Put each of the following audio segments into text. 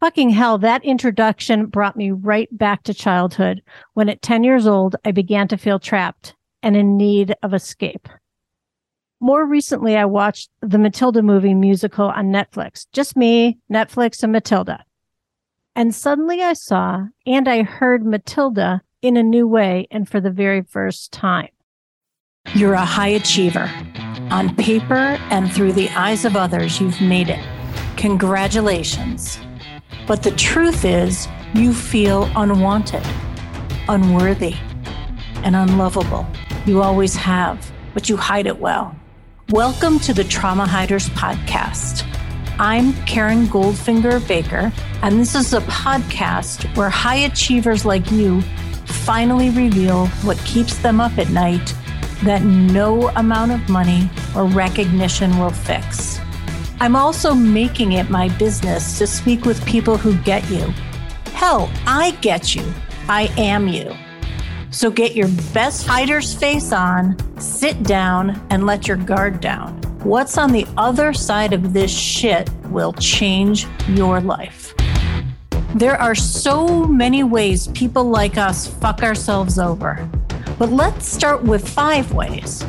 Fucking hell, that introduction brought me right back to childhood when at 10 years old, I began to feel trapped and in need of escape. More recently, I watched the Matilda movie musical on Netflix. Just me, Netflix, and Matilda. And suddenly I saw and I heard Matilda in a new way and for the very first time. You're a high achiever. On paper and through the eyes of others, you've made it. Congratulations. But the truth is, you feel unwanted, unworthy, and unlovable. You always have, but you hide it well. Welcome to the Trauma Hiders Podcast. I'm Karen Goldfinger Baker, and this is a podcast where high achievers like you finally reveal what keeps them up at night that no amount of money or recognition will fix. I'm also making it my business to speak with people who get you. Hell, I get you. I am you. So get your best hider's face on, sit down, and let your guard down. What's on the other side of this shit will change your life. There are so many ways people like us fuck ourselves over. But let's start with five ways.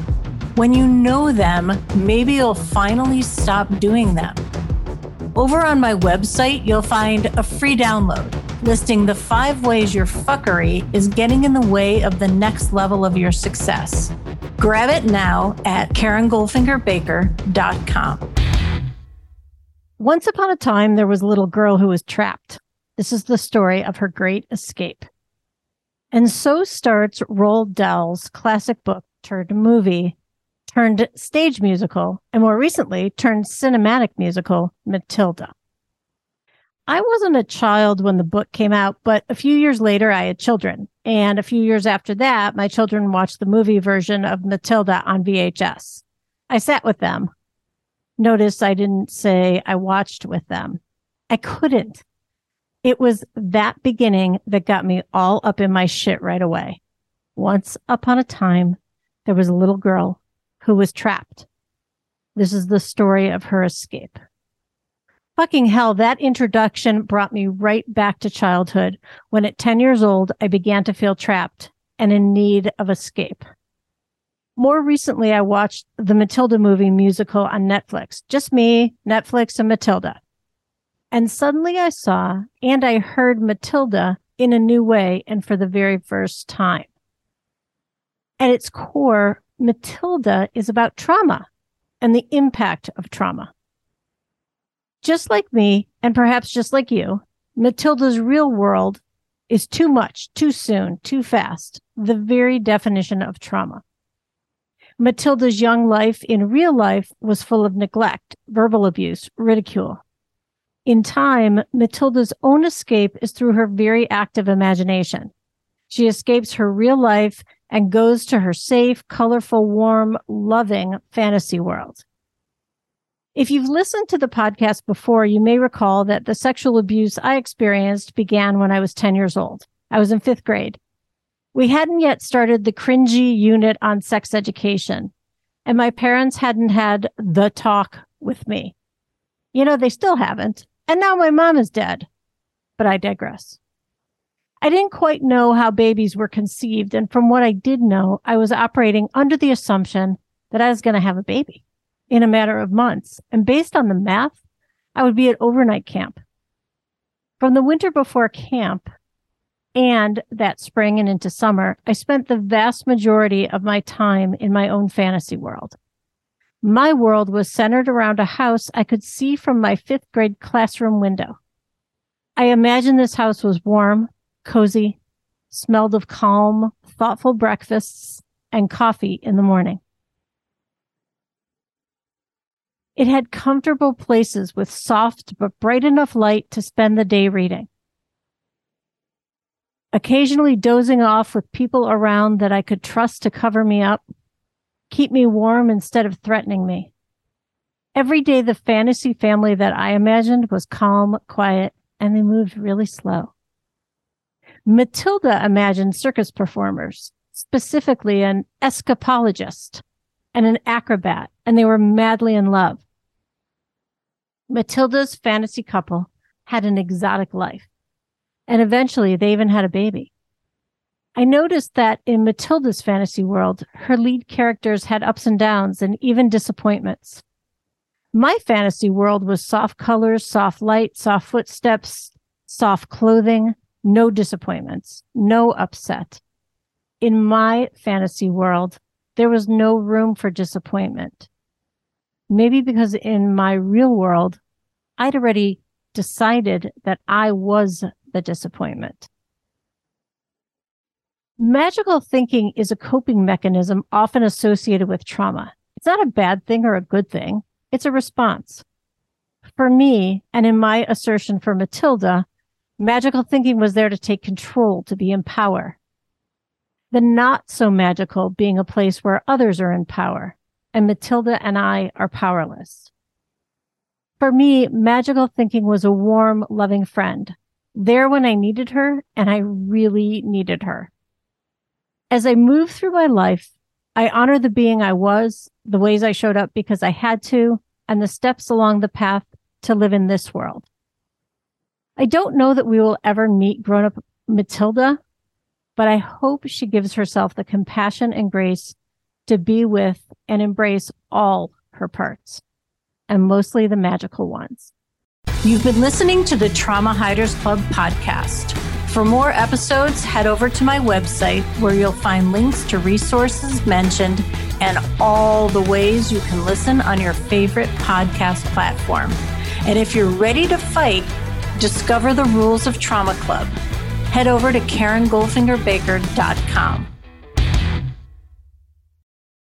When you know them, maybe you'll finally stop doing them. Over on my website, you'll find a free download listing the five ways your fuckery is getting in the way of the next level of your success. Grab it now at KarenGoldfingerBaker.com. Once upon a time, there was a little girl who was trapped. This is the story of her great escape. And so starts Roald Dahl's classic book turned movie, turned stage musical, and more recently turned cinematic musical, Matilda. I wasn't a child when the book came out, but a few years later, I had children. And a few years after that, my children watched the movie version of Matilda on VHS. I sat with them. Notice I didn't say I watched with them. I couldn't. It was that beginning that got me all up in my shit right away. Once upon a time, there was a little girl who was trapped. This is the story of her escape. Fucking hell, that introduction brought me right back to childhood when at 10 years old, I began to feel trapped and in need of escape. More recently, I watched the Matilda movie musical on Netflix. Just me, Netflix, and Matilda. And suddenly I saw and I heard Matilda in a new way and for the very first time. At its core, Matilda is about trauma and the impact of trauma. Just like me, and perhaps just like you, Matilda's real world is too much, too soon, too fast, the very definition of trauma. Matilda's young life in real life was full of neglect, verbal abuse, ridicule, in time, Matilda's own escape is through her very active imagination. She escapes her real life and goes to her safe, colorful, warm, loving fantasy world. If you've listened to the podcast before, you may recall that the sexual abuse I experienced began when I was 10 years old. I was in fifth grade. We hadn't yet started the cringy unit on sex education, and my parents hadn't had the talk with me. You know, they still haven't. And now my mom is dead. But I digress. I didn't quite know how babies were conceived. And from what I did know, I was operating under the assumption that I was going to have a baby in a matter of months. And based on the math, I would be at overnight camp. From the winter before camp and that spring and into summer, I spent the vast majority of my time in my own fantasy world. My world was centered around a house I could see from my fifth grade classroom window. I imagined this house was warm, cozy, smelled of calm, thoughtful breakfasts and coffee in the morning. It had comfortable places with soft but bright enough light to spend the day reading. Occasionally dozing off with people around that I could trust to cover me up keep me warm instead of threatening me. Every day, the fantasy family that I imagined was calm, quiet, and they moved really slow. Matilda imagined circus performers, specifically an escapologist and an acrobat, and they were madly in love. Matilda's fantasy couple had an exotic life. And eventually they even had a baby. I noticed that in Matilda's fantasy world, her lead characters had ups and downs and even disappointments. My fantasy world was soft colors, soft light, soft footsteps, soft clothing, no disappointments, no upset. In my fantasy world, there was no room for disappointment. Maybe because in my real world, I'd already decided that I was the disappointment. Magical thinking is a coping mechanism often associated with trauma. It's not a bad thing or a good thing. It's a response. For me, and in my assertion for Matilda, magical thinking was there to take control, to be in power. The not so magical being a place where others are in power, and Matilda and I are powerless. For me, magical thinking was a warm, loving friend, there when I needed her, and I really needed her. As I move through my life, I honor the being I was, the ways I showed up because I had to, and the steps along the path to live in this world. I don't know that we will ever meet grown up Matilda, but I hope she gives herself the compassion and grace to be with and embrace all her parts, and mostly the magical ones. You've been listening to the Trauma Hiders Club podcast. For more episodes, head over to my website where you'll find links to resources mentioned and all the ways you can listen on your favorite podcast platform. And if you're ready to fight, discover the rules of Trauma Club. Head over to KarenGoldfingerBaker.com.